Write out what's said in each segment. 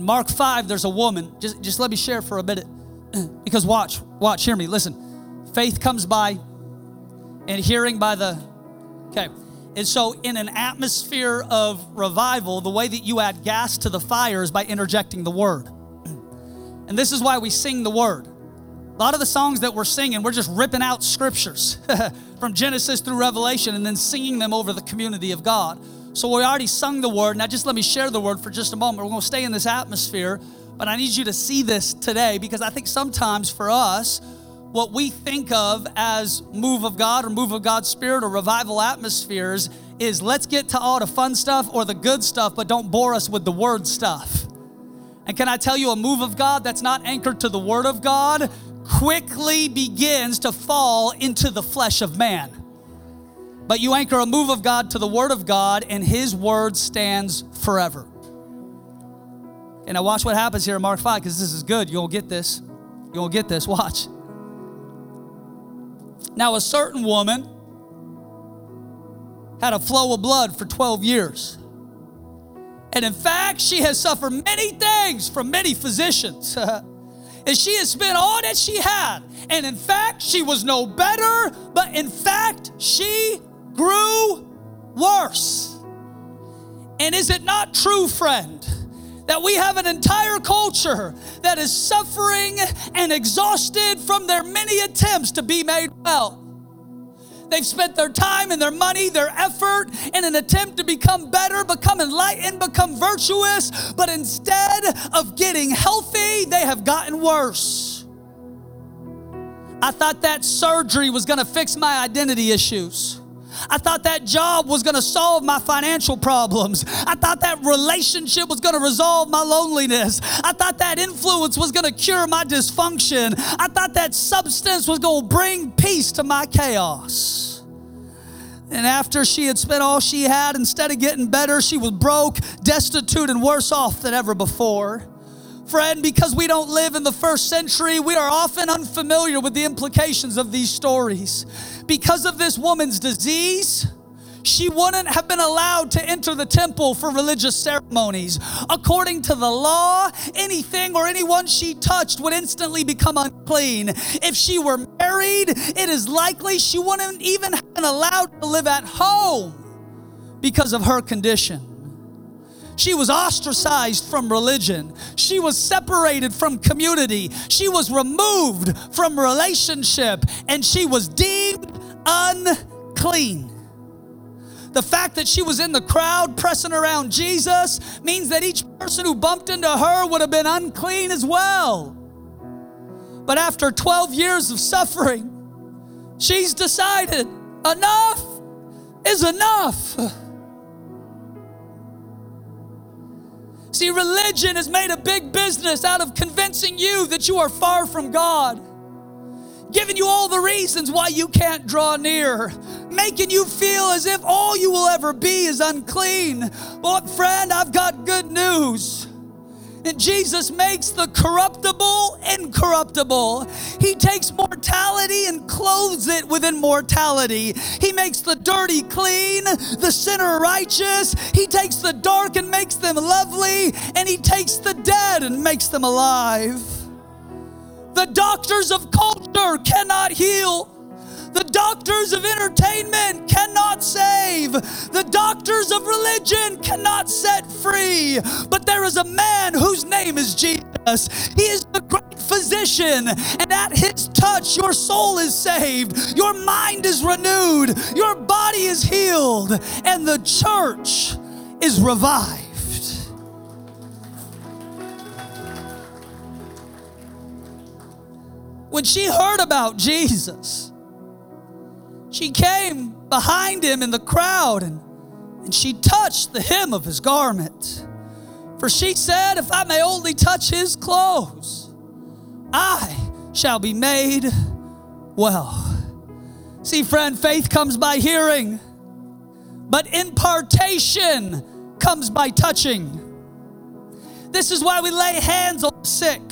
In Mark 5, there's a woman. Just, just let me share for a minute. because watch, watch, hear me, listen. Faith comes by and hearing by the. Okay. And so, in an atmosphere of revival, the way that you add gas to the fire is by interjecting the word. And this is why we sing the word. A lot of the songs that we're singing, we're just ripping out scriptures from Genesis through Revelation and then singing them over the community of God. So we already sung the word. Now, just let me share the word for just a moment. We're going to stay in this atmosphere, but I need you to see this today because I think sometimes for us, what we think of as move of God or move of God's Spirit or revival atmospheres is let's get to all the fun stuff or the good stuff, but don't bore us with the word stuff. And can I tell you, a move of God that's not anchored to the Word of God quickly begins to fall into the flesh of man. But you anchor a move of God to the Word of God, and His Word stands forever. And now watch what happens here in Mark 5, because this is good. You'll get this. You'll get this. Watch. Now, a certain woman had a flow of blood for 12 years. And in fact, she has suffered many things from many physicians. and she has spent all that she had. And in fact, she was no better, but in fact, she grew worse. And is it not true, friend, that we have an entire culture that is suffering and exhausted from their many attempts to be made well? They've spent their time and their money, their effort in an attempt to become better, become enlightened, become virtuous, but instead of getting healthy, they have gotten worse. I thought that surgery was gonna fix my identity issues. I thought that job was going to solve my financial problems. I thought that relationship was going to resolve my loneliness. I thought that influence was going to cure my dysfunction. I thought that substance was going to bring peace to my chaos. And after she had spent all she had, instead of getting better, she was broke, destitute, and worse off than ever before. Friend, because we don't live in the first century, we are often unfamiliar with the implications of these stories. Because of this woman's disease, she wouldn't have been allowed to enter the temple for religious ceremonies. According to the law, anything or anyone she touched would instantly become unclean. If she were married, it is likely she wouldn't even have been allowed to live at home because of her condition. She was ostracized from religion. She was separated from community. She was removed from relationship and she was deemed unclean. The fact that she was in the crowd pressing around Jesus means that each person who bumped into her would have been unclean as well. But after 12 years of suffering, she's decided enough is enough. See, religion has made a big business out of convincing you that you are far from God, giving you all the reasons why you can't draw near, making you feel as if all you will ever be is unclean. But, friend, I've got good news. And Jesus makes the corruptible incorruptible. He takes mortality and clothes it with immortality. He makes the dirty clean, the sinner righteous. He takes the dark and makes them lovely. And He takes the dead and makes them alive. The doctors of culture cannot heal. The doctors of entertainment cannot save. The doctors of religion cannot set free. But there is a man whose name is Jesus. He is the great physician. And at his touch, your soul is saved, your mind is renewed, your body is healed, and the church is revived. When she heard about Jesus, she came behind him in the crowd and, and she touched the hem of his garment. For she said, If I may only touch his clothes, I shall be made well. See, friend, faith comes by hearing, but impartation comes by touching. This is why we lay hands on the sick.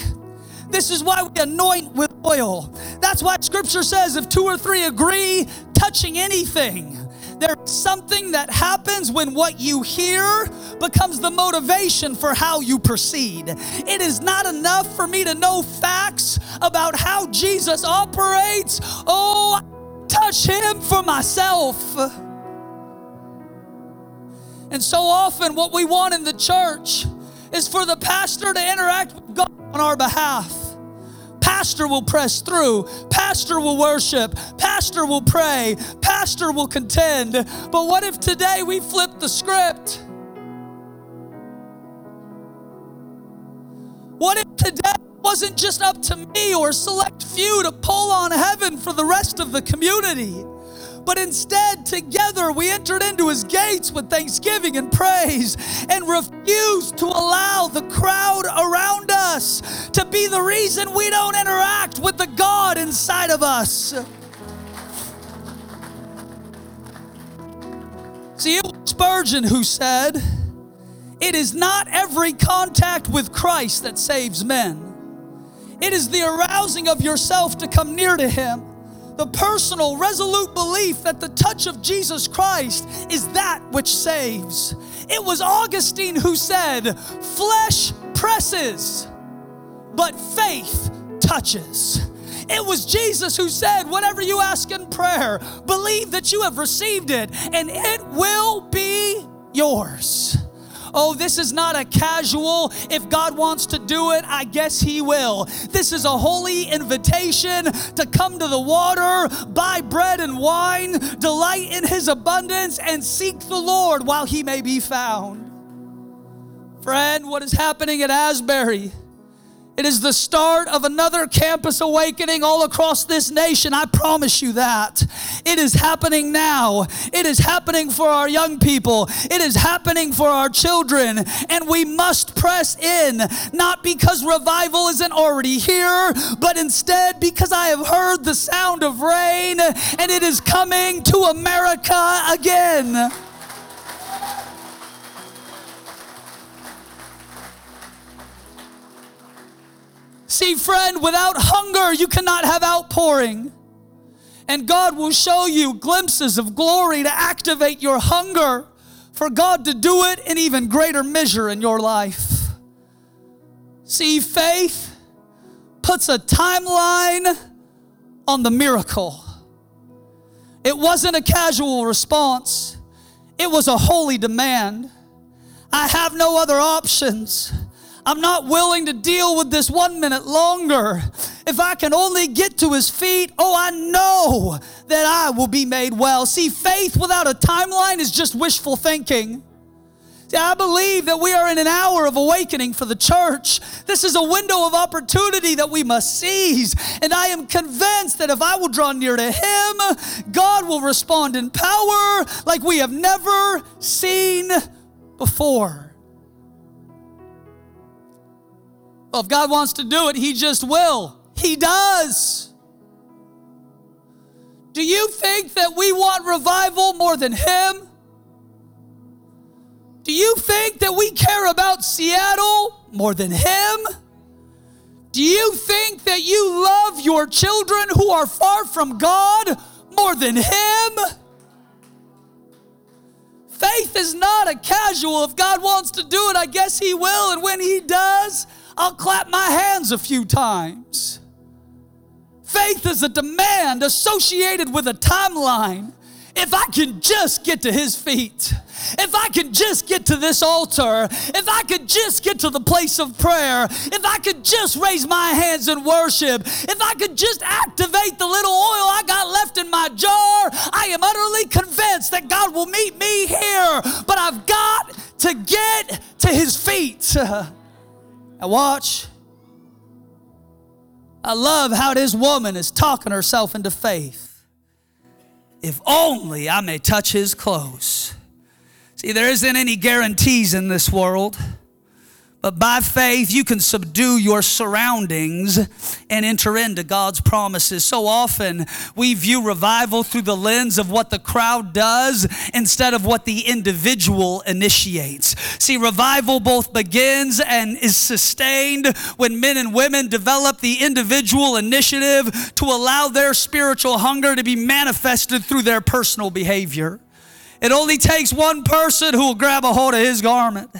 This is why we anoint with oil. That's why scripture says if two or three agree touching anything, There's something that happens when what you hear becomes the motivation for how you proceed. It is not enough for me to know facts about how Jesus operates. Oh, touch him for myself. And so often, what we want in the church is for the pastor to interact with God on our behalf. Pastor will press through, pastor will worship, pastor will pray, pastor will contend. But what if today we flip the script? What if today wasn't just up to me or select few to pull on heaven for the rest of the community? But instead, together, we entered into his gates with thanksgiving and praise and refused to allow the crowd around us to be the reason we don't interact with the God inside of us. See, it was Spurgeon who said, It is not every contact with Christ that saves men. It is the arousing of yourself to come near to Him the personal, resolute belief that the touch of Jesus Christ is that which saves. It was Augustine who said, Flesh presses, but faith touches. It was Jesus who said, Whatever you ask in prayer, believe that you have received it, and it will be yours. Oh, this is not a casual, if God wants to do it, I guess He will. This is a holy invitation to come to the water, buy bread and wine, delight in His abundance, and seek the Lord while He may be found. Friend, what is happening at Asbury? It is the start of another campus awakening all across this nation. I promise you that. It is happening now. It is happening for our young people. It is happening for our children. And we must press in, not because revival isn't already here, but instead because I have heard the sound of rain and it is coming to America again. See, friend, without hunger, you cannot have outpouring. And God will show you glimpses of glory to activate your hunger for God to do it in even greater measure in your life. See, faith puts a timeline on the miracle. It wasn't a casual response, it was a holy demand. I have no other options. I'm not willing to deal with this one minute longer. If I can only get to his feet, oh, I know that I will be made well. See, faith without a timeline is just wishful thinking. See, I believe that we are in an hour of awakening for the church. This is a window of opportunity that we must seize. And I am convinced that if I will draw near to Him, God will respond in power like we have never seen before. Well, if God wants to do it, He just will. He does. Do you think that we want revival more than Him? Do you think that we care about Seattle more than Him? Do you think that you love your children who are far from God more than Him? Faith is not a casual. If God wants to do it, I guess He will. And when He does, I'll clap my hands a few times. Faith is a demand associated with a timeline. If I can just get to his feet, if I can just get to this altar, if I could just get to the place of prayer, if I could just raise my hands in worship, if I could just activate the little oil I got left in my jar, I am utterly convinced that God will meet me here. But I've got to get to his feet. Now, watch. I love how this woman is talking herself into faith. If only I may touch his clothes. See, there isn't any guarantees in this world. But by faith, you can subdue your surroundings and enter into God's promises. So often, we view revival through the lens of what the crowd does instead of what the individual initiates. See, revival both begins and is sustained when men and women develop the individual initiative to allow their spiritual hunger to be manifested through their personal behavior. It only takes one person who will grab a hold of his garment.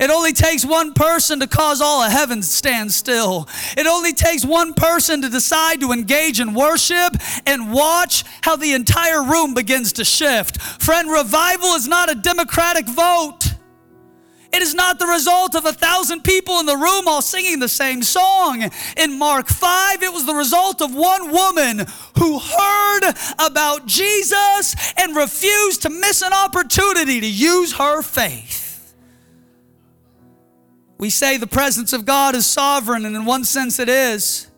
It only takes one person to cause all of heaven to stand still. It only takes one person to decide to engage in worship and watch how the entire room begins to shift. Friend, revival is not a democratic vote. It is not the result of a thousand people in the room all singing the same song. In Mark 5, it was the result of one woman who heard about Jesus and refused to miss an opportunity to use her faith. We say the presence of God is sovereign, and in one sense it is.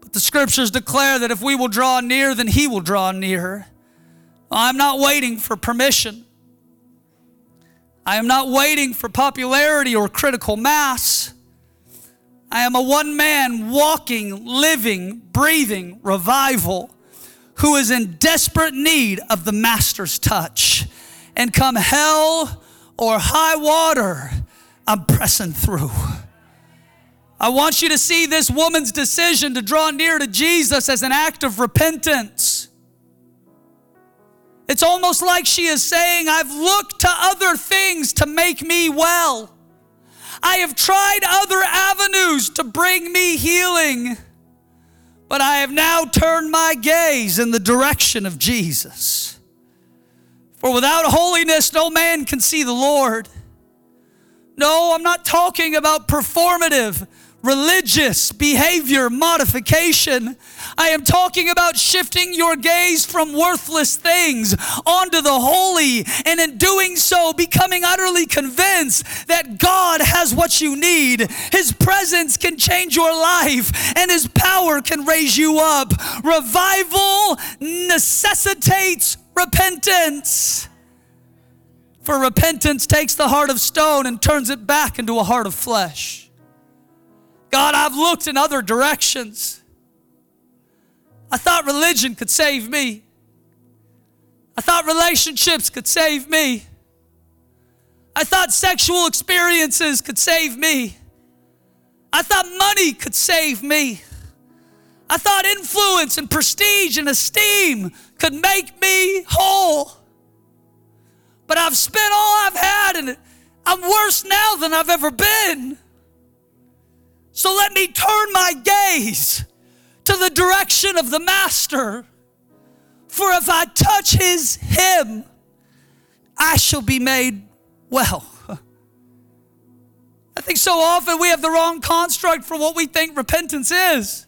But the scriptures declare that if we will draw near, then He will draw near. I'm not waiting for permission. I am not waiting for popularity or critical mass. I am a one man walking, living, breathing revival who is in desperate need of the Master's touch. And come hell or high water, I'm pressing through. I want you to see this woman's decision to draw near to Jesus as an act of repentance. It's almost like she is saying, I've looked to other things to make me well. I have tried other avenues to bring me healing, but I have now turned my gaze in the direction of Jesus. For without holiness, no man can see the Lord. No, I'm not talking about performative religious behavior modification. I am talking about shifting your gaze from worthless things onto the holy, and in doing so, becoming utterly convinced that God has what you need. His presence can change your life, and His power can raise you up. Revival necessitates repentance. For repentance takes the heart of stone and turns it back into a heart of flesh. God, I've looked in other directions. I thought religion could save me. I thought relationships could save me. I thought sexual experiences could save me. I thought money could save me. I thought influence and prestige and esteem could make me whole. But I've spent all I've had and I'm worse now than I've ever been. So let me turn my gaze to the direction of the Master. For if I touch his hem, I shall be made well. I think so often we have the wrong construct for what we think repentance is.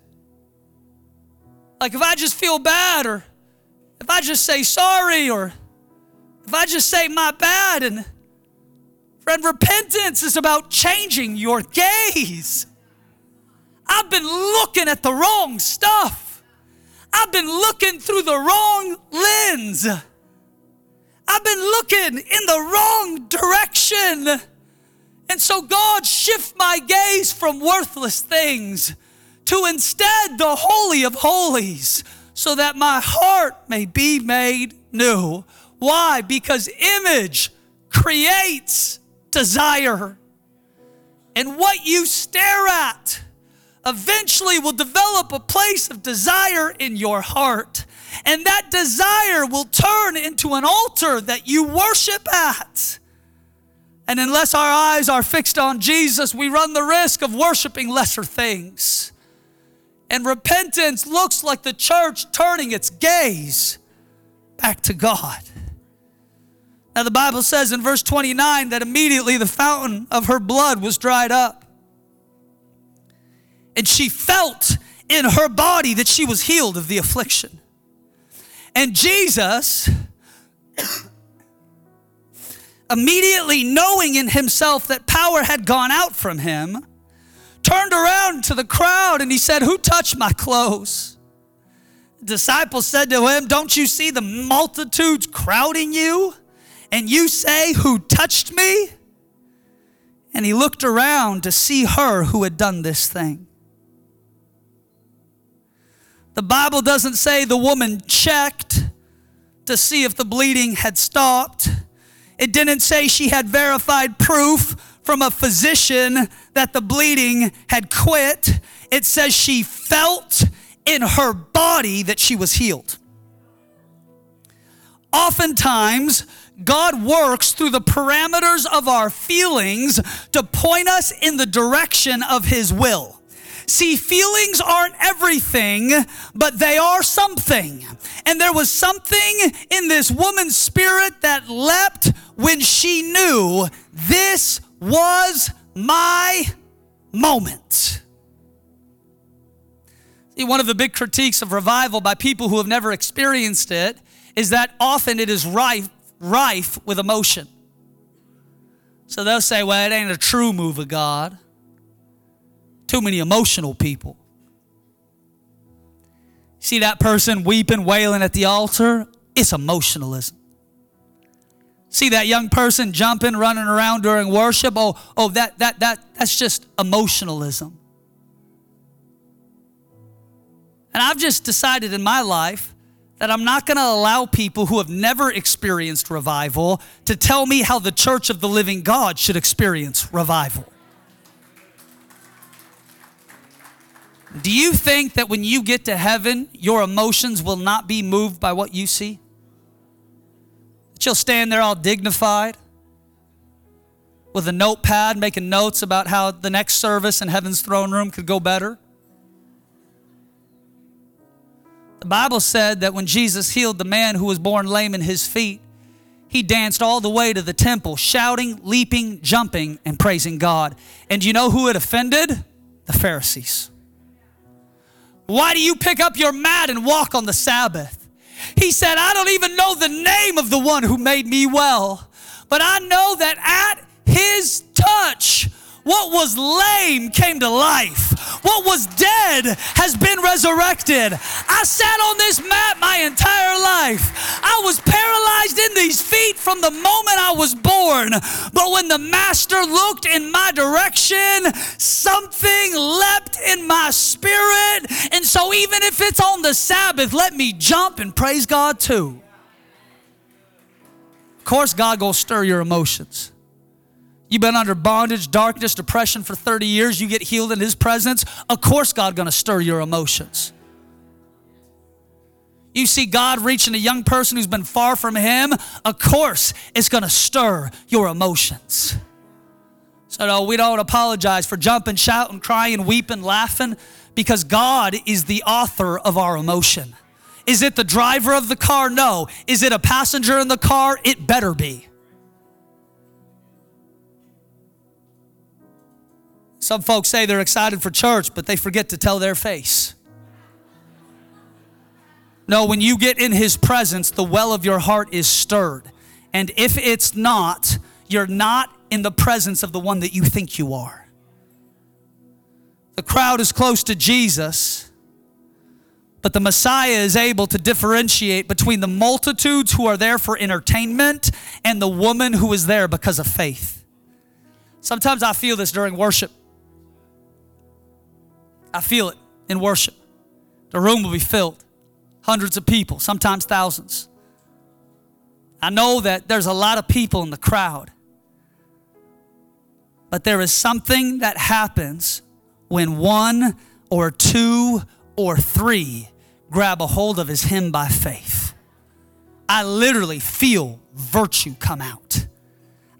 Like if I just feel bad, or if I just say sorry, or if I just say my bad, and friend, repentance is about changing your gaze. I've been looking at the wrong stuff. I've been looking through the wrong lens. I've been looking in the wrong direction. And so, God, shift my gaze from worthless things to instead the Holy of Holies so that my heart may be made new. Why? Because image creates desire. And what you stare at eventually will develop a place of desire in your heart. And that desire will turn into an altar that you worship at. And unless our eyes are fixed on Jesus, we run the risk of worshiping lesser things. And repentance looks like the church turning its gaze back to God. Now, the Bible says in verse 29 that immediately the fountain of her blood was dried up and she felt in her body that she was healed of the affliction. And Jesus, immediately knowing in himself that power had gone out from him, turned around to the crowd and he said, Who touched my clothes? The disciples said to him, Don't you see the multitudes crowding you? And you say, Who touched me? And he looked around to see her who had done this thing. The Bible doesn't say the woman checked to see if the bleeding had stopped. It didn't say she had verified proof from a physician that the bleeding had quit. It says she felt in her body that she was healed. Oftentimes, God works through the parameters of our feelings to point us in the direction of His will. See, feelings aren't everything, but they are something. And there was something in this woman's spirit that leapt when she knew this was my moment. See, one of the big critiques of revival by people who have never experienced it is that often it is rife, rife with emotion. So they'll say, well, it ain't a true move of God. Too many emotional people. See that person weeping, wailing at the altar? It's emotionalism. See that young person jumping, running around during worship? Oh, oh, that that that that's just emotionalism. And I've just decided in my life that I'm not going to allow people who have never experienced revival to tell me how the church of the living God should experience revival. Do you think that when you get to heaven, your emotions will not be moved by what you see? That you'll stand there all dignified with a notepad making notes about how the next service in heaven's throne room could go better? The Bible said that when Jesus healed the man who was born lame in his feet, he danced all the way to the temple, shouting, leaping, jumping, and praising God. And you know who it offended? The Pharisees. Why do you pick up your mat and walk on the Sabbath? He said, I don't even know the name of the one who made me well, but I know that at his touch, what was lame came to life. What was dead has been resurrected. I sat on this mat my entire life. I was paralyzed in these feet from the moment I was born. But when the Master looked in my direction, something leapt in my spirit. And so, even if it's on the Sabbath, let me jump and praise God too. Of course, God will stir your emotions. You've been under bondage, darkness, depression for 30 years. You get healed in His presence. Of course, God's going to stir your emotions. You see God reaching a young person who's been far from Him. Of course, it's going to stir your emotions. So, no, we don't apologize for jumping, shouting, crying, weeping, laughing, because God is the author of our emotion. Is it the driver of the car? No. Is it a passenger in the car? It better be. Some folks say they're excited for church, but they forget to tell their face. No, when you get in His presence, the well of your heart is stirred. And if it's not, you're not in the presence of the one that you think you are. The crowd is close to Jesus, but the Messiah is able to differentiate between the multitudes who are there for entertainment and the woman who is there because of faith. Sometimes I feel this during worship. I feel it in worship. The room will be filled, hundreds of people, sometimes thousands. I know that there's a lot of people in the crowd, but there is something that happens when one or two or three grab a hold of his hymn by faith. I literally feel virtue come out.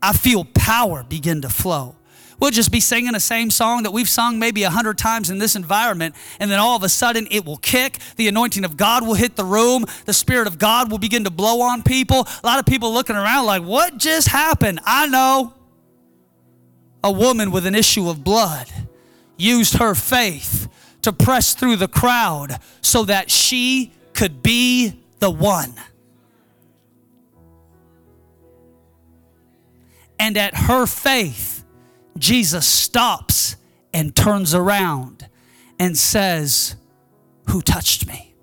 I feel power begin to flow. We'll just be singing the same song that we've sung maybe a hundred times in this environment, and then all of a sudden it will kick. The anointing of God will hit the room. The Spirit of God will begin to blow on people. A lot of people looking around like, what just happened? I know. A woman with an issue of blood used her faith to press through the crowd so that she could be the one. And at her faith, Jesus stops and turns around and says, Who touched me?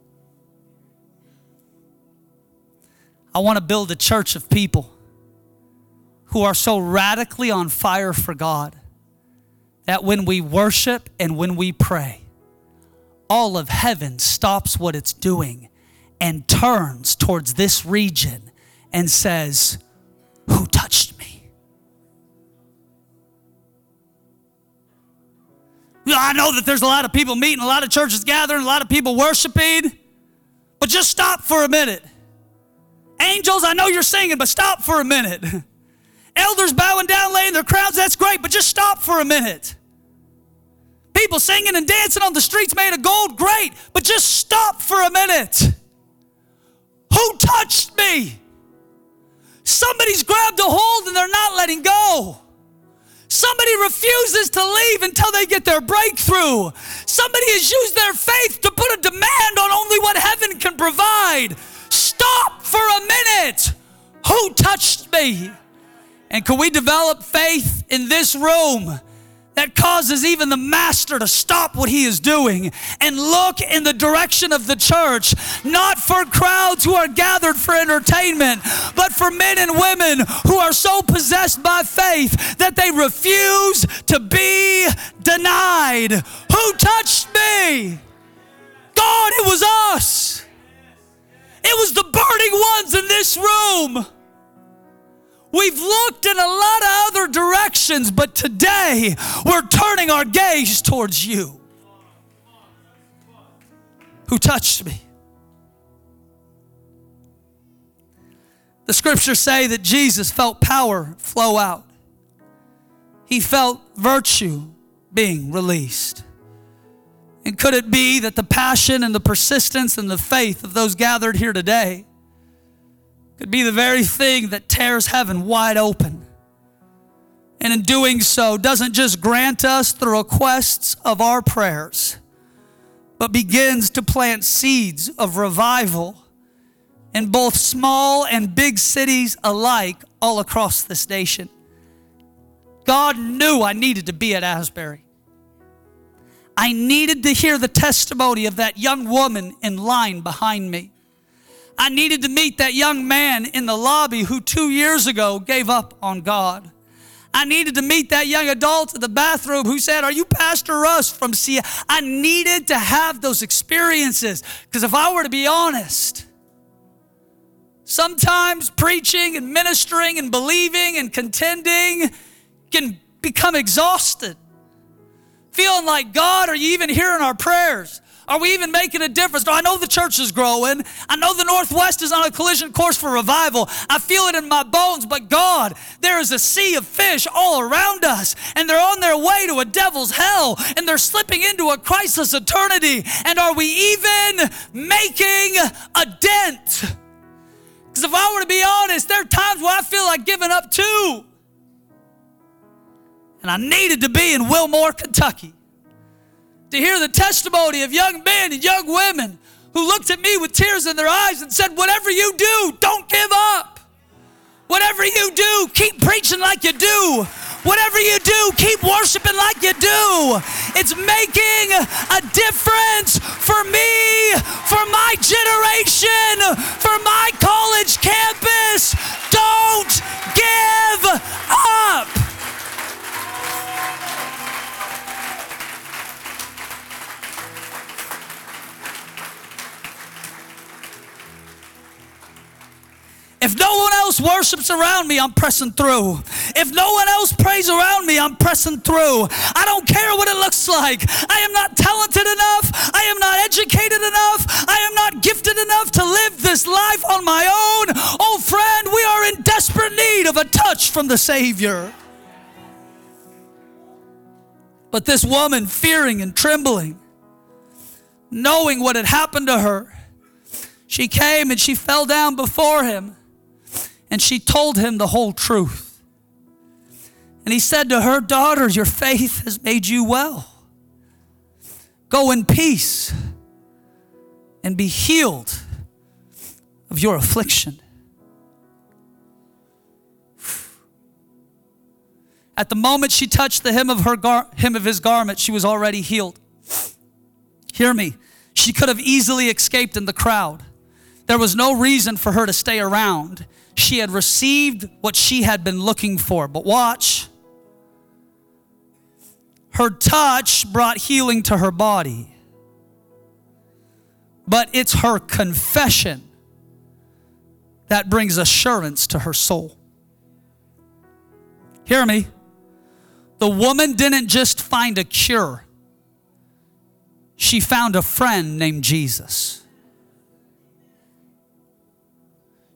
I want to build a church of people who are so radically on fire for God that when we worship and when we pray, all of heaven stops what it's doing and turns towards this region and says, I know that there's a lot of people meeting, a lot of churches gathering, a lot of people worshiping, but just stop for a minute Angels, I know you're singing, but stop for a minute. Elders bowing down, laying their crowns, that's great, but just stop for a minute. People singing and dancing on the streets made of gold, great, but just stop for a minute. Who touched me? Somebody's grabbed a hold and they're not letting go. Somebody refuses to leave until they get their breakthrough. Somebody has used their faith to put a demand on only what heaven can provide. Stop for a minute. Who touched me? And can we develop faith in this room that causes even the master to stop what he is doing and look in the direction of the church, not for crowds who are gathered for entertainment, but for men and women who are so possessed by faith that they refuse to be denied. Who touched me? God, it was us. It was the burning ones in this room. We've looked in a lot of other directions, but today we're turning our gaze towards you. Who touched me? The scriptures say that Jesus felt power flow out. He felt virtue being released. And could it be that the passion and the persistence and the faith of those gathered here today could be the very thing that tears heaven wide open. And in doing so, doesn't just grant us the requests of our prayers, but begins to plant seeds of revival in both small and big cities alike all across this nation. God knew I needed to be at Asbury. I needed to hear the testimony of that young woman in line behind me. I needed to meet that young man in the lobby who two years ago gave up on God. I needed to meet that young adult in the bathroom who said, Are you Pastor Russ from Sia? I needed to have those experiences because if I were to be honest, sometimes preaching and ministering and believing and contending can become exhausted. Feeling like, God, are you even hearing our prayers? Are we even making a difference? No, I know the church is growing. I know the Northwest is on a collision course for revival. I feel it in my bones, but God, there is a sea of fish all around us, and they're on their way to a devil's hell, and they're slipping into a Christless eternity. And are we even making a dent? Because if I were to be honest, there are times where I feel like giving up too. And I needed to be in Wilmore, Kentucky to hear the testimony of young men and young women who looked at me with tears in their eyes and said, Whatever you do, don't give up. Whatever you do, keep preaching like you do. Whatever you do, keep worshiping like you do. It's making a difference for me, for my generation, for my college campus. Don't give up. If no one else worships around me, I'm pressing through. If no one else prays around me, I'm pressing through. I don't care what it looks like. I am not talented enough. I am not educated enough. I am not gifted enough to live this life on my own. Oh, friend, we are in desperate need of a touch from the Savior. But this woman, fearing and trembling, knowing what had happened to her, she came and she fell down before him and she told him the whole truth. And he said to her, Daughter, your faith has made you well. Go in peace and be healed of your affliction. At the moment she touched the hem of, her gar- hem of his garment, she was already healed. Hear me. She could have easily escaped in the crowd. There was no reason for her to stay around she had received what she had been looking for. But watch. Her touch brought healing to her body. But it's her confession that brings assurance to her soul. Hear me. The woman didn't just find a cure, she found a friend named Jesus.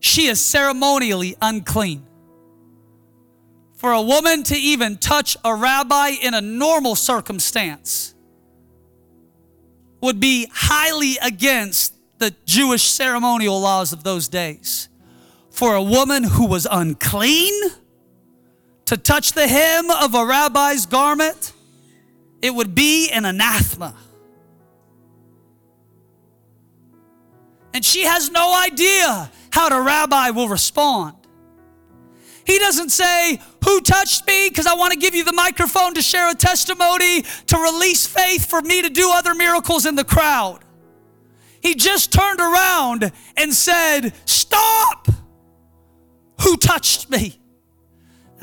She is ceremonially unclean. For a woman to even touch a rabbi in a normal circumstance would be highly against the Jewish ceremonial laws of those days. For a woman who was unclean to touch the hem of a rabbi's garment, it would be an anathema. And she has no idea how the rabbi will respond. He doesn't say, Who touched me? Because I want to give you the microphone to share a testimony, to release faith for me to do other miracles in the crowd. He just turned around and said, Stop! Who touched me?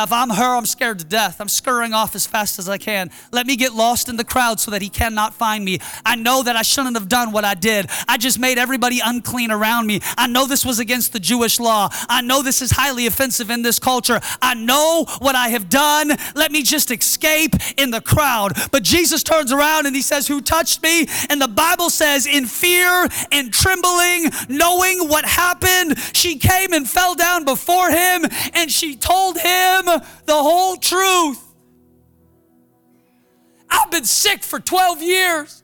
If I'm her, I'm scared to death. I'm scurrying off as fast as I can. Let me get lost in the crowd so that he cannot find me. I know that I shouldn't have done what I did. I just made everybody unclean around me. I know this was against the Jewish law. I know this is highly offensive in this culture. I know what I have done. Let me just escape in the crowd. But Jesus turns around and he says, Who touched me? And the Bible says, In fear and trembling, knowing what happened, she came and fell down before him and she told him, the whole truth. I've been sick for 12 years.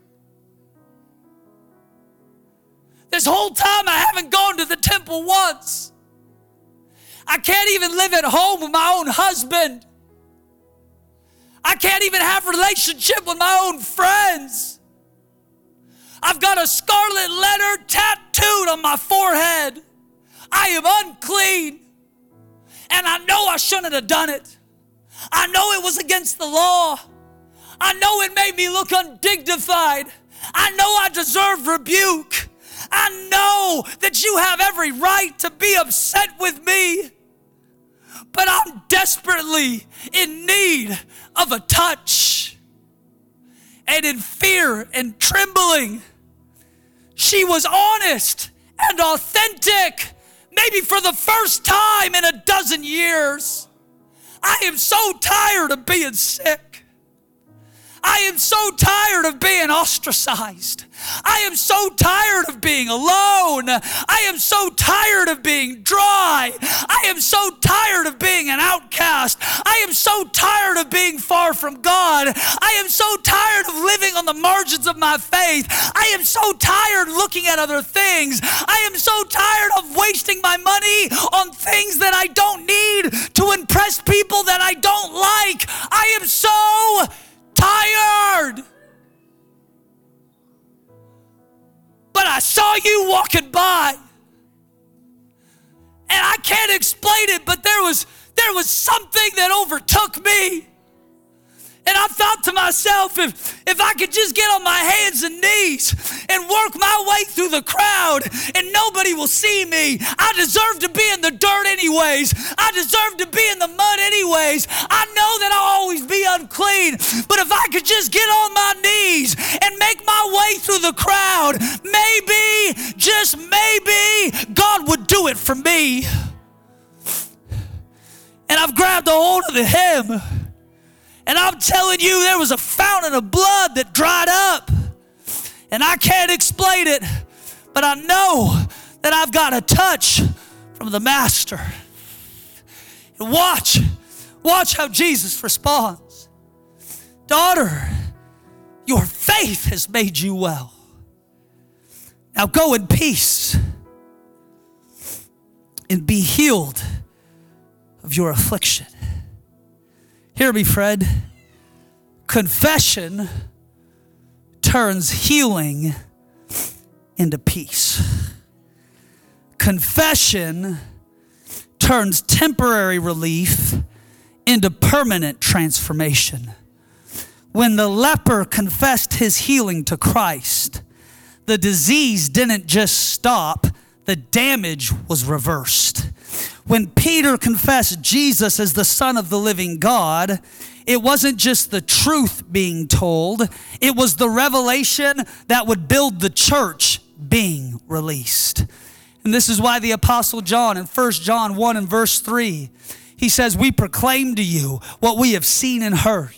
This whole time I haven't gone to the temple once. I can't even live at home with my own husband. I can't even have relationship with my own friends. I've got a scarlet letter tattooed on my forehead. I am unclean. And I know I shouldn't have done it. I know it was against the law. I know it made me look undignified. I know I deserve rebuke. I know that you have every right to be upset with me. But I'm desperately in need of a touch. And in fear and trembling, she was honest and authentic maybe for the first time in a dozen years. I am so tired of being sick. I am so tired of being ostracized. I am so tired of being alone. I am so tired of being dry. I am so tired of being an outcast. I am so tired of being far from God. I am so tired of living on the margins of my faith. I am so tired looking at other things. I am so tired of wasting my money on things that I don't need to impress people that I don't like. I am so tired. but I saw you walking by. And I can't explain it, but there was there was something that overtook me. And I thought to myself, if, if I could just get on my hands and knees and work my way through the crowd and nobody will see me, I deserve to be in the dirt anyways. I deserve to be in the mud anyways. I know that I'll always be unclean, but if I could just get on my knees and make my way through the crowd, maybe, just maybe, God would do it for me. And I've grabbed a hold of the hem and I'm telling you, there was a fountain of blood that dried up. And I can't explain it, but I know that I've got a touch from the Master. And watch, watch how Jesus responds. Daughter, your faith has made you well. Now go in peace and be healed of your affliction. Hear me, Fred. Confession turns healing into peace. Confession turns temporary relief into permanent transformation. When the leper confessed his healing to Christ, the disease didn't just stop, the damage was reversed. When Peter confessed Jesus as the Son of the living God, it wasn't just the truth being told, it was the revelation that would build the church being released. And this is why the Apostle John in 1 John 1 and verse 3, he says, We proclaim to you what we have seen and heard,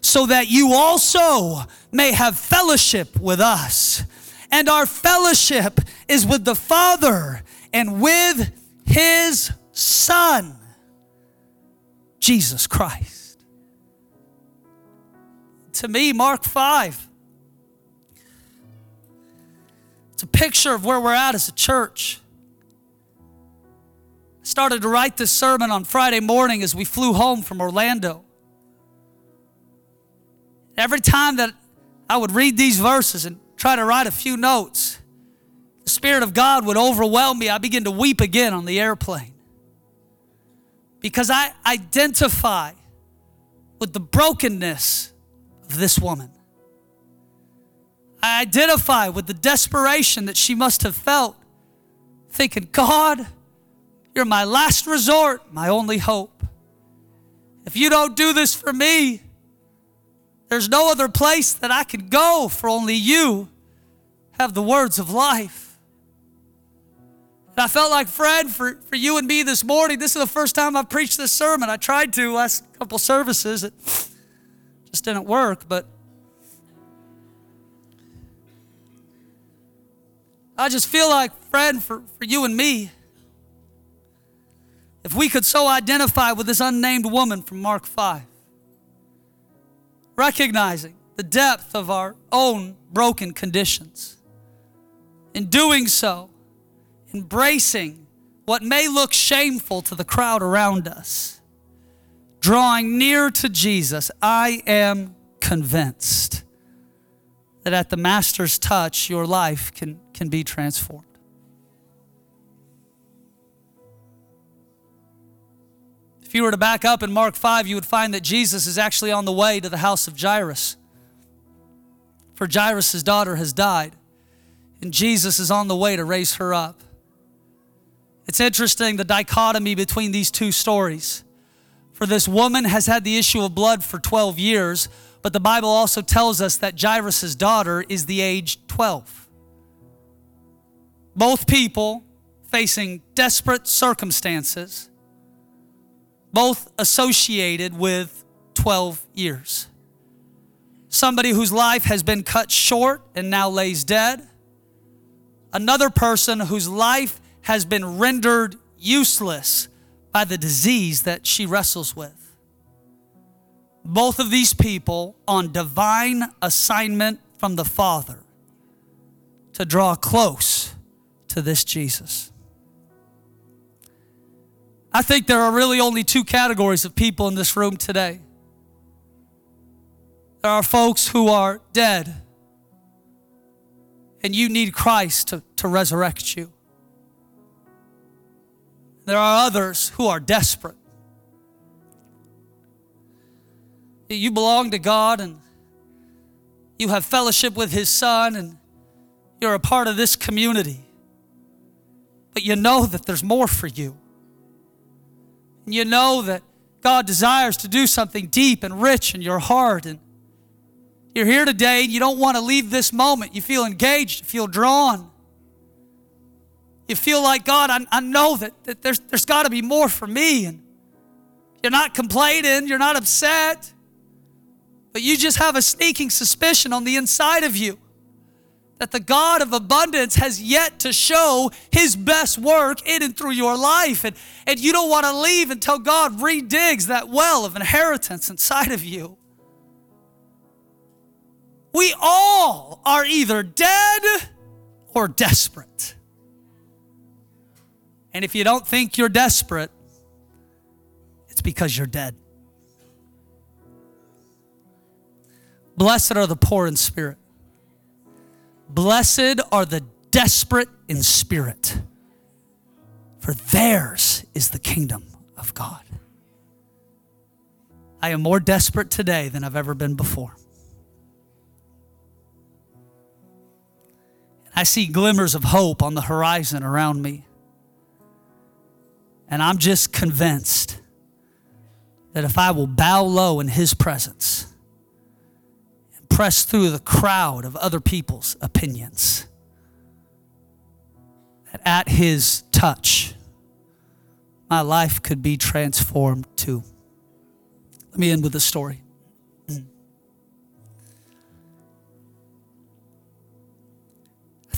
so that you also may have fellowship with us. And our fellowship is with the Father and with his son, Jesus Christ. To me, Mark 5, it's a picture of where we're at as a church. I started to write this sermon on Friday morning as we flew home from Orlando. Every time that I would read these verses and try to write a few notes, Spirit of God would overwhelm me. I begin to weep again on the airplane because I identify with the brokenness of this woman. I identify with the desperation that she must have felt, thinking, God, you're my last resort, my only hope. If you don't do this for me, there's no other place that I can go, for only you have the words of life. I felt like, Fred, for, for you and me this morning, this is the first time I've preached this sermon. I tried to last couple services, it just didn't work, but I just feel like, Fred, for, for you and me, if we could so identify with this unnamed woman from Mark 5, recognizing the depth of our own broken conditions, in doing so, embracing what may look shameful to the crowd around us, drawing near to Jesus, I am convinced that at the Master's touch, your life can, can be transformed. If you were to back up in Mark 5, you would find that Jesus is actually on the way to the house of Jairus. For Jairus' daughter has died, and Jesus is on the way to raise her up. It's interesting the dichotomy between these two stories. For this woman has had the issue of blood for 12 years, but the Bible also tells us that Jairus' daughter is the age 12. Both people facing desperate circumstances both associated with 12 years. Somebody whose life has been cut short and now lays dead. Another person whose life has been rendered useless by the disease that she wrestles with. Both of these people on divine assignment from the Father to draw close to this Jesus. I think there are really only two categories of people in this room today. There are folks who are dead, and you need Christ to, to resurrect you. There are others who are desperate. You belong to God and you have fellowship with His Son and you're a part of this community. But you know that there's more for you and you know that God desires to do something deep and rich in your heart. And you're here today and you don't want to leave this moment. You feel engaged, you feel drawn. You feel like, God, I, I know that, that there's, there's got to be more for me. And you're not complaining, you're not upset, but you just have a sneaking suspicion on the inside of you that the God of abundance has yet to show his best work in and through your life. And, and you don't want to leave until God redigs that well of inheritance inside of you. We all are either dead or desperate. And if you don't think you're desperate, it's because you're dead. Blessed are the poor in spirit Blessed are the desperate in spirit, for theirs is the kingdom of God. I am more desperate today than I've ever been before. I see glimmers of hope on the horizon around me. And I'm just convinced that if I will bow low in His presence, and press through the crowd of other people's opinions. That at his touch, my life could be transformed too. Let me end with a story.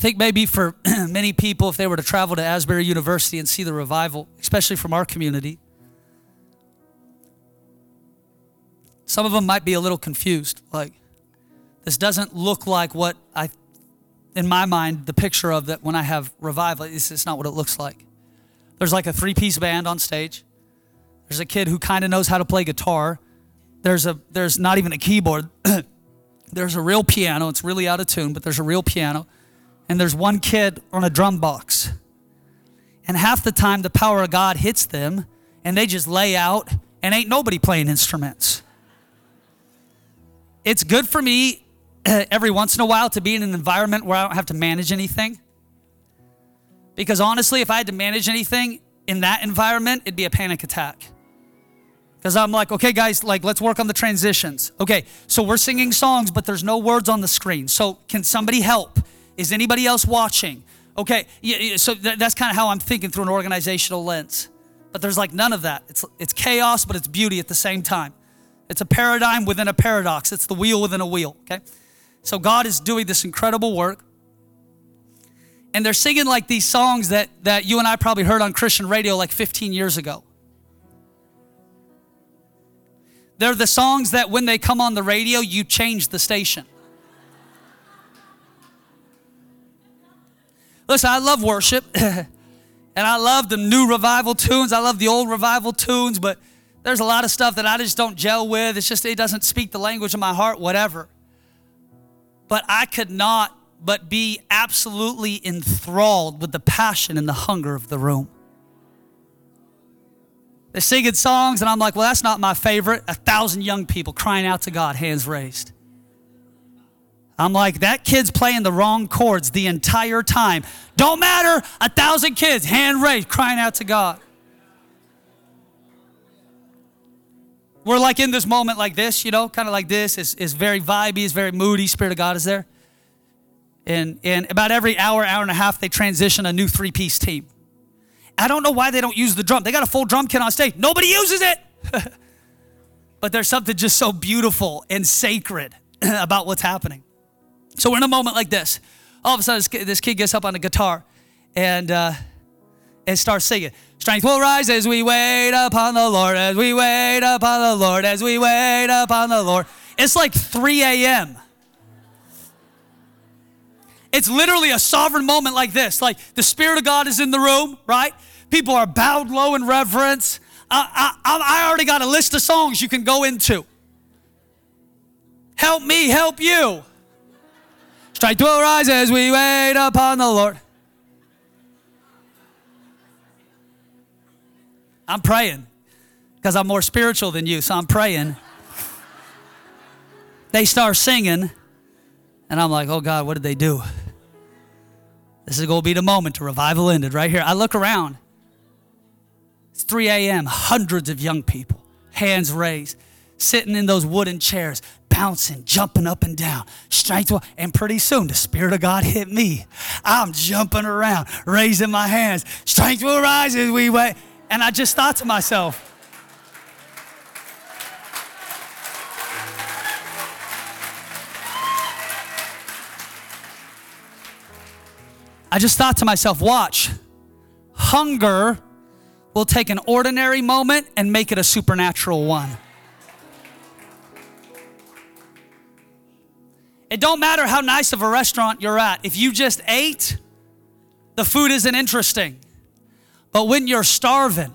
Think maybe for many people, if they were to travel to Asbury University and see the revival, especially from our community, some of them might be a little confused. Like, this doesn't look like what I, in my mind, the picture of that when I have revival, this is not what it looks like. There's like a three piece band on stage. There's a kid who kind of knows how to play guitar. There's a there's not even a keyboard. there's a real piano. It's really out of tune, but there's a real piano. And there's one kid on a drum box. And half the time the power of God hits them and they just lay out and ain't nobody playing instruments. It's good for me every once in a while to be in an environment where I don't have to manage anything. Because honestly, if I had to manage anything in that environment, it'd be a panic attack. Because I'm like, okay, guys, like, let's work on the transitions. Okay, so we're singing songs, but there's no words on the screen. So can somebody help? Is anybody else watching? Okay, so th- that's kind of how I'm thinking through an organizational lens. But there's like none of that. It's, it's chaos, but it's beauty at the same time. It's a paradigm within a paradox, it's the wheel within a wheel, okay? So God is doing this incredible work and they're singing like these songs that, that you and I probably heard on Christian radio like 15 years ago. They're the songs that when they come on the radio, you change the station. Listen, I love worship, and I love the new revival tunes. I love the old revival tunes, but there's a lot of stuff that I just don't gel with. It's just, it doesn't speak the language of my heart, whatever. But I could not but be absolutely enthralled with the passion and the hunger of the room. They're singing songs, and I'm like, well, that's not my favorite. A thousand young people crying out to God, hands raised. I'm like, that kid's playing the wrong chords the entire time. Don't matter, a thousand kids, hand raised, crying out to God. We're like in this moment like this, you know, kind of like this. It's, it's very vibey, it's very moody. Spirit of God is there. And, and about every hour, hour and a half, they transition a new three piece team. I don't know why they don't use the drum. They got a full drum kit on stage, nobody uses it. but there's something just so beautiful and sacred about what's happening. So we're in a moment like this. All of a sudden, this kid gets up on the guitar and, uh, and starts singing. Strength will rise as we wait upon the Lord, as we wait upon the Lord, as we wait upon the Lord. It's like 3 a.m. It's literally a sovereign moment like this. Like the Spirit of God is in the room, right? People are bowed low in reverence. I, I, I already got a list of songs you can go into. Help me, help you. Strike to arise as we wait upon the Lord. I'm praying because I'm more spiritual than you, so I'm praying. they start singing, and I'm like, oh God, what did they do? This is going to be the moment to revival ended right here. I look around. It's 3 a.m., hundreds of young people, hands raised, sitting in those wooden chairs, bouncing, jumping up and down, strength. And pretty soon the Spirit of God hit me. I'm jumping around, raising my hands. Strength will rise as we wait. And I just thought to myself, I just thought to myself, watch, hunger will take an ordinary moment and make it a supernatural one. It don't matter how nice of a restaurant you're at. If you just ate, the food isn't interesting. But when you're starving,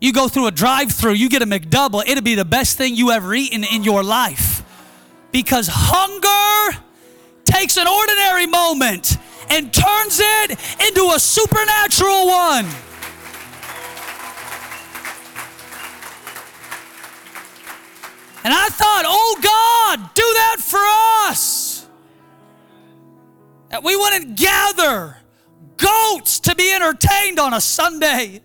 you go through a drive-through, you get a McDouble, it'll be the best thing you ever eaten in your life. Because hunger takes an ordinary moment and turns it into a supernatural one. And I thought, oh God, do that for us. That we wouldn't gather goats to be entertained on a Sunday,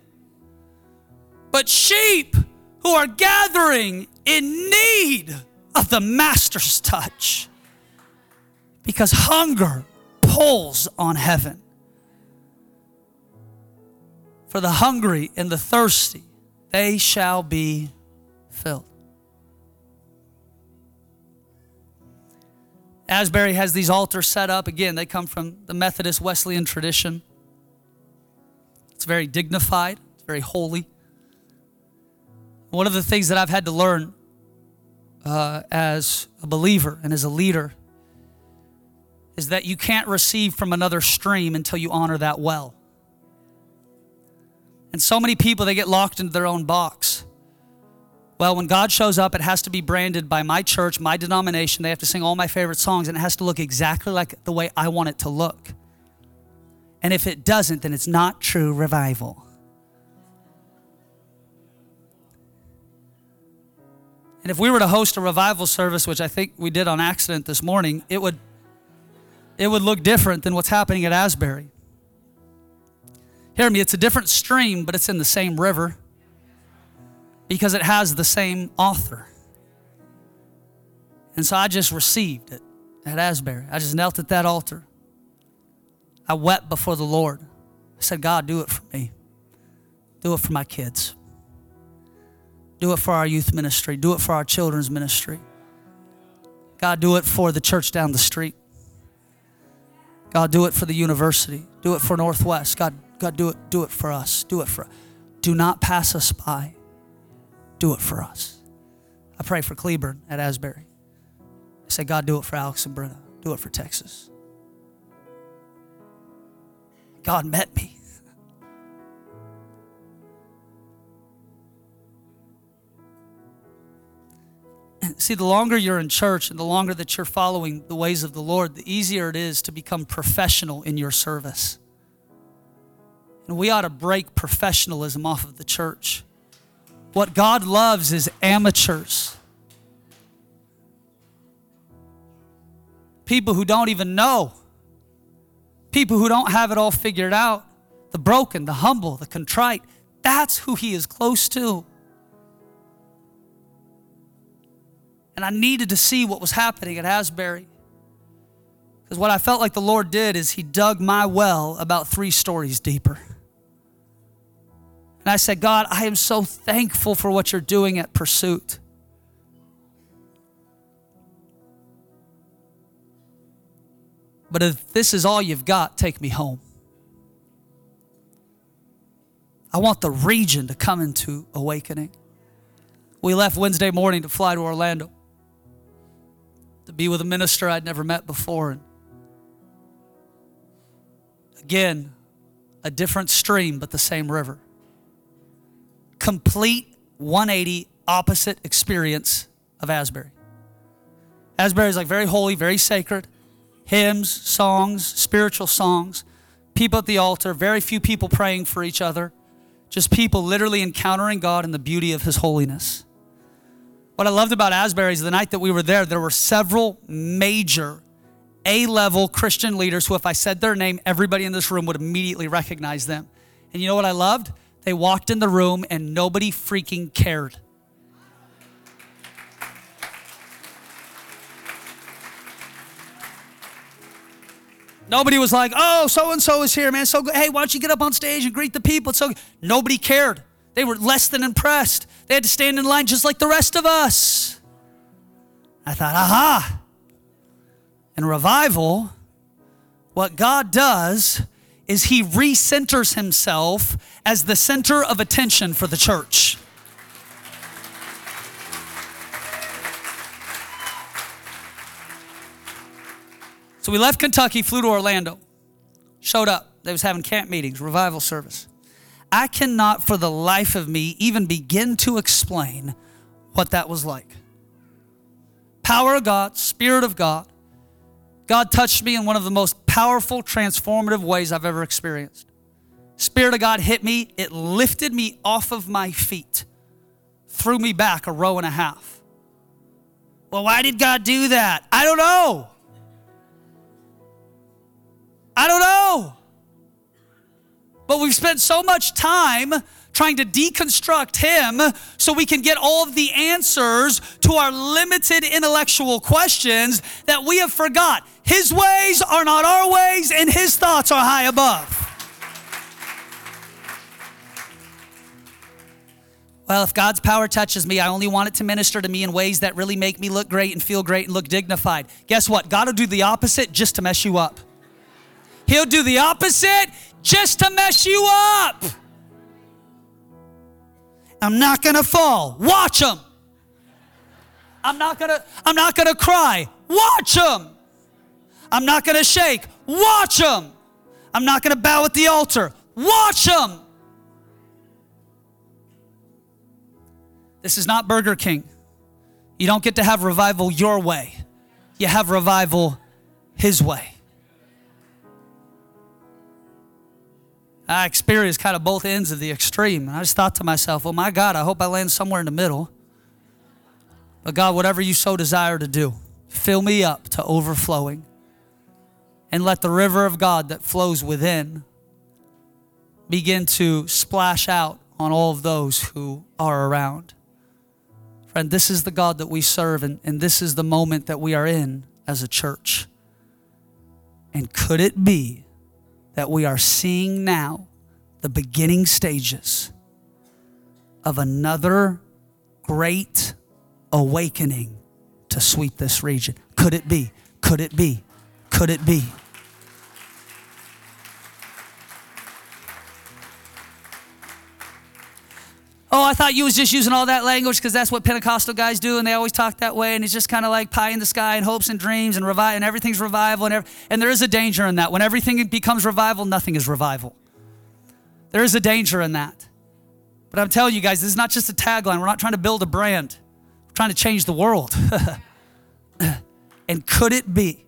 but sheep who are gathering in need of the Master's touch. Because hunger pulls on heaven. For the hungry and the thirsty, they shall be filled. Asbury has these altars set up. Again, they come from the Methodist Wesleyan tradition. It's very dignified, it's very holy. One of the things that I've had to learn uh, as a believer and as a leader is that you can't receive from another stream until you honor that well. And so many people, they get locked into their own box. Well, when God shows up, it has to be branded by my church, my denomination. They have to sing all my favorite songs, and it has to look exactly like the way I want it to look. And if it doesn't, then it's not true revival. And if we were to host a revival service, which I think we did on accident this morning, it would it would look different than what's happening at Asbury. Hear me, it's a different stream, but it's in the same river because it has the same author. And so I just received it at Asbury. I just knelt at that altar. I wept before the Lord. I said, God, do it for me. Do it for my kids. Do it for our youth ministry. Do it for our children's ministry. God, do it for the church down the street. God, do it for the university. Do it for Northwest. God, God, do it, do it for us. Do it for do not pass us by. Do it for us. I pray for Cleburne at Asbury. I say, God, do it for Alex and Brenna. Do it for Texas. God met me. See, the longer you're in church and the longer that you're following the ways of the Lord, the easier it is to become professional in your service. And we ought to break professionalism off of the church. What God loves is amateurs. People who don't even know. People who don't have it all figured out. The broken, the humble, the contrite. That's who He is close to. And I needed to see what was happening at Asbury. Because what I felt like the Lord did is He dug my well about three stories deeper. And I said, God, I am so thankful for what you're doing at Pursuit. But if this is all you've got, take me home. I want the region to come into awakening. We left Wednesday morning to fly to Orlando to be with a minister I'd never met before. And again, a different stream, but the same river complete 180 opposite experience of Asbury. Asbury is like very holy, very sacred. Hymns, songs, spiritual songs, people at the altar, very few people praying for each other, just people literally encountering God and the beauty of His holiness. What I loved about Asbury is the night that we were there, there were several major A level Christian leaders who, if I said their name, everybody in this room would immediately recognize them. And you know what I loved? They walked in the room and nobody freaking cared. Nobody was like, "Oh, so and so is here, man. So hey, why don't you get up on stage and greet the people?" So nobody cared. They were less than impressed. They had to stand in line just like the rest of us. I thought, "Aha!" In revival, what God does is he recenters himself as the center of attention for the church. So we left Kentucky, flew to Orlando, showed up. They was having camp meetings, revival service. I cannot for the life of me even begin to explain what that was like. Power of God, Spirit of God. God touched me in one of the most powerful, transformative ways I've ever experienced. Spirit of God hit me, it lifted me off of my feet, threw me back a row and a half. Well, why did God do that? I don't know. I don't know. But we've spent so much time trying to deconstruct Him so we can get all of the answers to our limited intellectual questions that we have forgot. His ways are not our ways, and His thoughts are high above. Well, if God's power touches me, I only want it to minister to me in ways that really make me look great and feel great and look dignified. Guess what? God will do the opposite just to mess you up. He'll do the opposite just to mess you up. I'm not going to fall. Watch him. I'm not going to I'm not going to cry. Watch him. I'm not going to shake. Watch him. I'm not going to bow at the altar. Watch him. This is not Burger King. You don't get to have revival your way, you have revival His way. I experienced kind of both ends of the extreme. And I just thought to myself, well, my God, I hope I land somewhere in the middle. But God, whatever you so desire to do, fill me up to overflowing. And let the river of God that flows within begin to splash out on all of those who are around. Friend, this is the God that we serve, and, and this is the moment that we are in as a church. And could it be that we are seeing now the beginning stages of another great awakening to sweep this region? Could it be? Could it be? Could it be? Oh, I thought you was just using all that language because that's what Pentecostal guys do, and they always talk that way, and it's just kind of like pie in the sky and hopes and dreams and revive, and everything's revival, and, every, and there is a danger in that. When everything becomes revival, nothing is revival. There is a danger in that. But I'm telling you guys, this is not just a tagline. We're not trying to build a brand. We're trying to change the world. and could it be?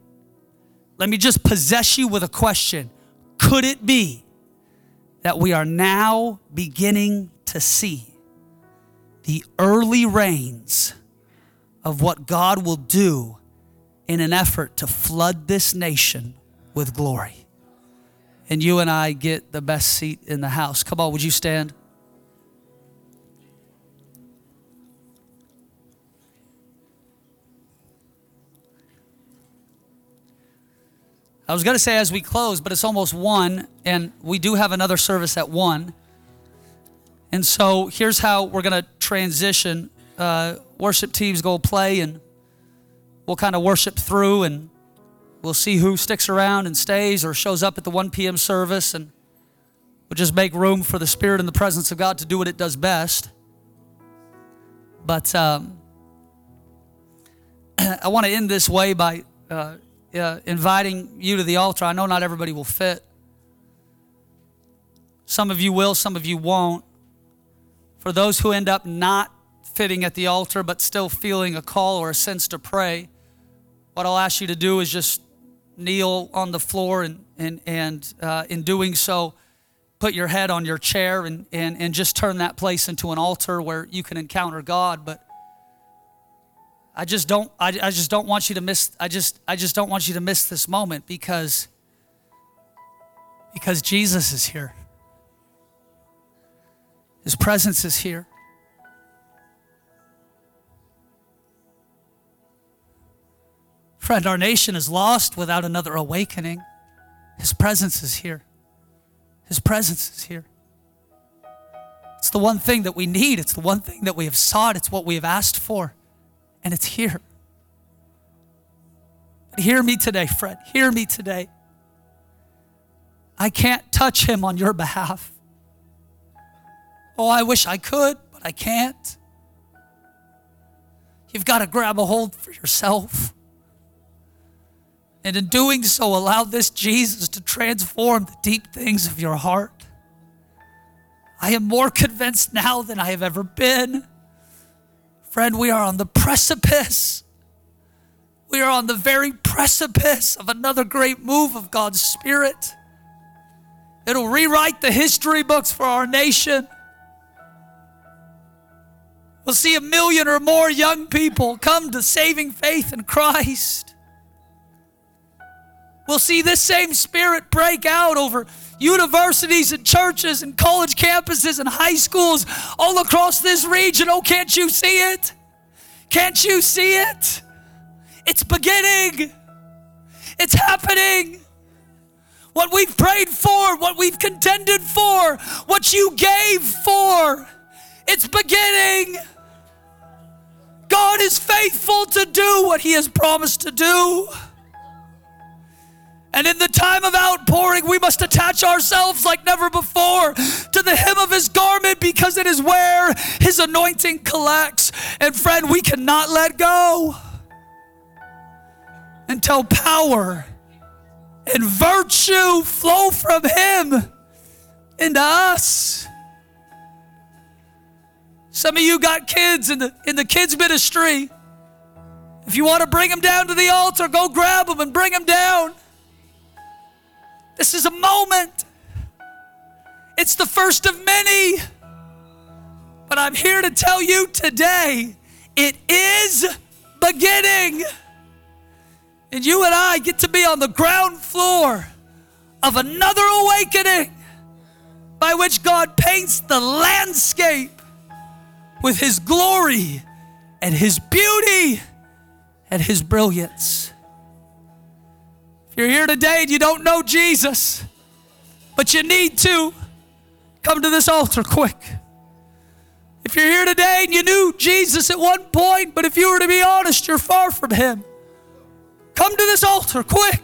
Let me just possess you with a question. Could it be that we are now beginning to see the early rains of what God will do in an effort to flood this nation with glory. And you and I get the best seat in the house. Come on, would you stand? I was going to say as we close, but it's almost one, and we do have another service at one. And so here's how we're going to transition. Uh, worship teams go play, and we'll kind of worship through, and we'll see who sticks around and stays or shows up at the 1 p.m. service, and we'll just make room for the Spirit and the presence of God to do what it does best. But um, I want to end this way by uh, uh, inviting you to the altar. I know not everybody will fit. Some of you will, some of you won't. For those who end up not fitting at the altar but still feeling a call or a sense to pray, what I'll ask you to do is just kneel on the floor and, and, and uh, in doing so, put your head on your chair and, and, and just turn that place into an altar where you can encounter God. But I just don't I, I just don't want you to miss I just I just don't want you to miss this moment because because Jesus is here. His presence is here. Friend, our nation is lost without another awakening. His presence is here. His presence is here. It's the one thing that we need. It's the one thing that we have sought. It's what we have asked for. And it's here. But hear me today, friend. Hear me today. I can't touch him on your behalf. Oh, I wish I could, but I can't. You've got to grab a hold for yourself. And in doing so, allow this Jesus to transform the deep things of your heart. I am more convinced now than I have ever been. Friend, we are on the precipice. We are on the very precipice of another great move of God's Spirit. It'll rewrite the history books for our nation. We'll see a million or more young people come to saving faith in Christ. We'll see this same spirit break out over universities and churches and college campuses and high schools all across this region. Oh, can't you see it? Can't you see it? It's beginning. It's happening. What we've prayed for, what we've contended for, what you gave for It's beginning. God is faithful to do what He has promised to do. And in the time of outpouring, we must attach ourselves like never before to the hem of his garment because it is where his anointing collects. And friend, we cannot let go until power and virtue flow from him into us. Some of you got kids in the, in the kids' ministry. If you want to bring them down to the altar, go grab them and bring them down. This is a moment. It's the first of many. But I'm here to tell you today it is beginning. And you and I get to be on the ground floor of another awakening by which God paints the landscape with His glory and His beauty and His brilliance If you're here today and you don't know Jesus, but you need to, come to this altar quick. If you're here today and you knew Jesus at one point, but if you were to be honest, you're far from Him, come to this altar quick.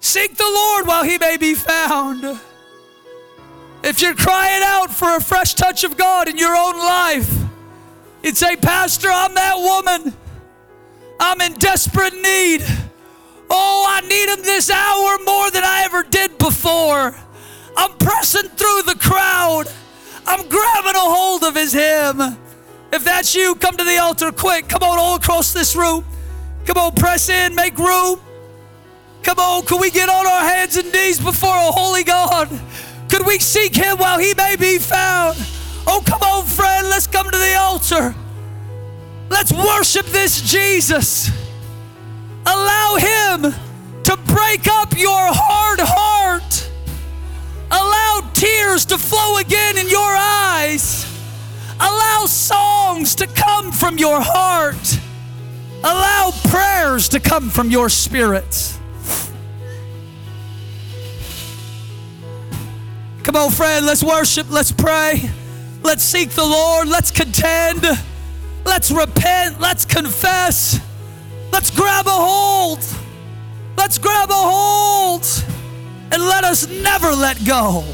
Seek the Lord while He may be found. If you're crying out for a fresh touch of God in your own life, you'd say, Pastor, I'm that woman. I'm in desperate need. Oh, I need him this hour more than I ever did before. I'm pressing through the crowd. I'm grabbing a hold of his hem. If that's you, come to the altar quick. Come on, all across this room. Come on, press in, make room. Come on, can we get on our hands and knees before a holy God? Could we seek him while he may be found? Oh, come on, friend, let's come to the altar. Let's worship this Jesus. Allow Him to break up your hard heart. Allow tears to flow again in your eyes. Allow songs to come from your heart. Allow prayers to come from your spirit. Come on, friend, let's worship, let's pray, let's seek the Lord, let's contend, let's repent, let's confess. Let's grab a hold. Let's grab a hold and let us never let go.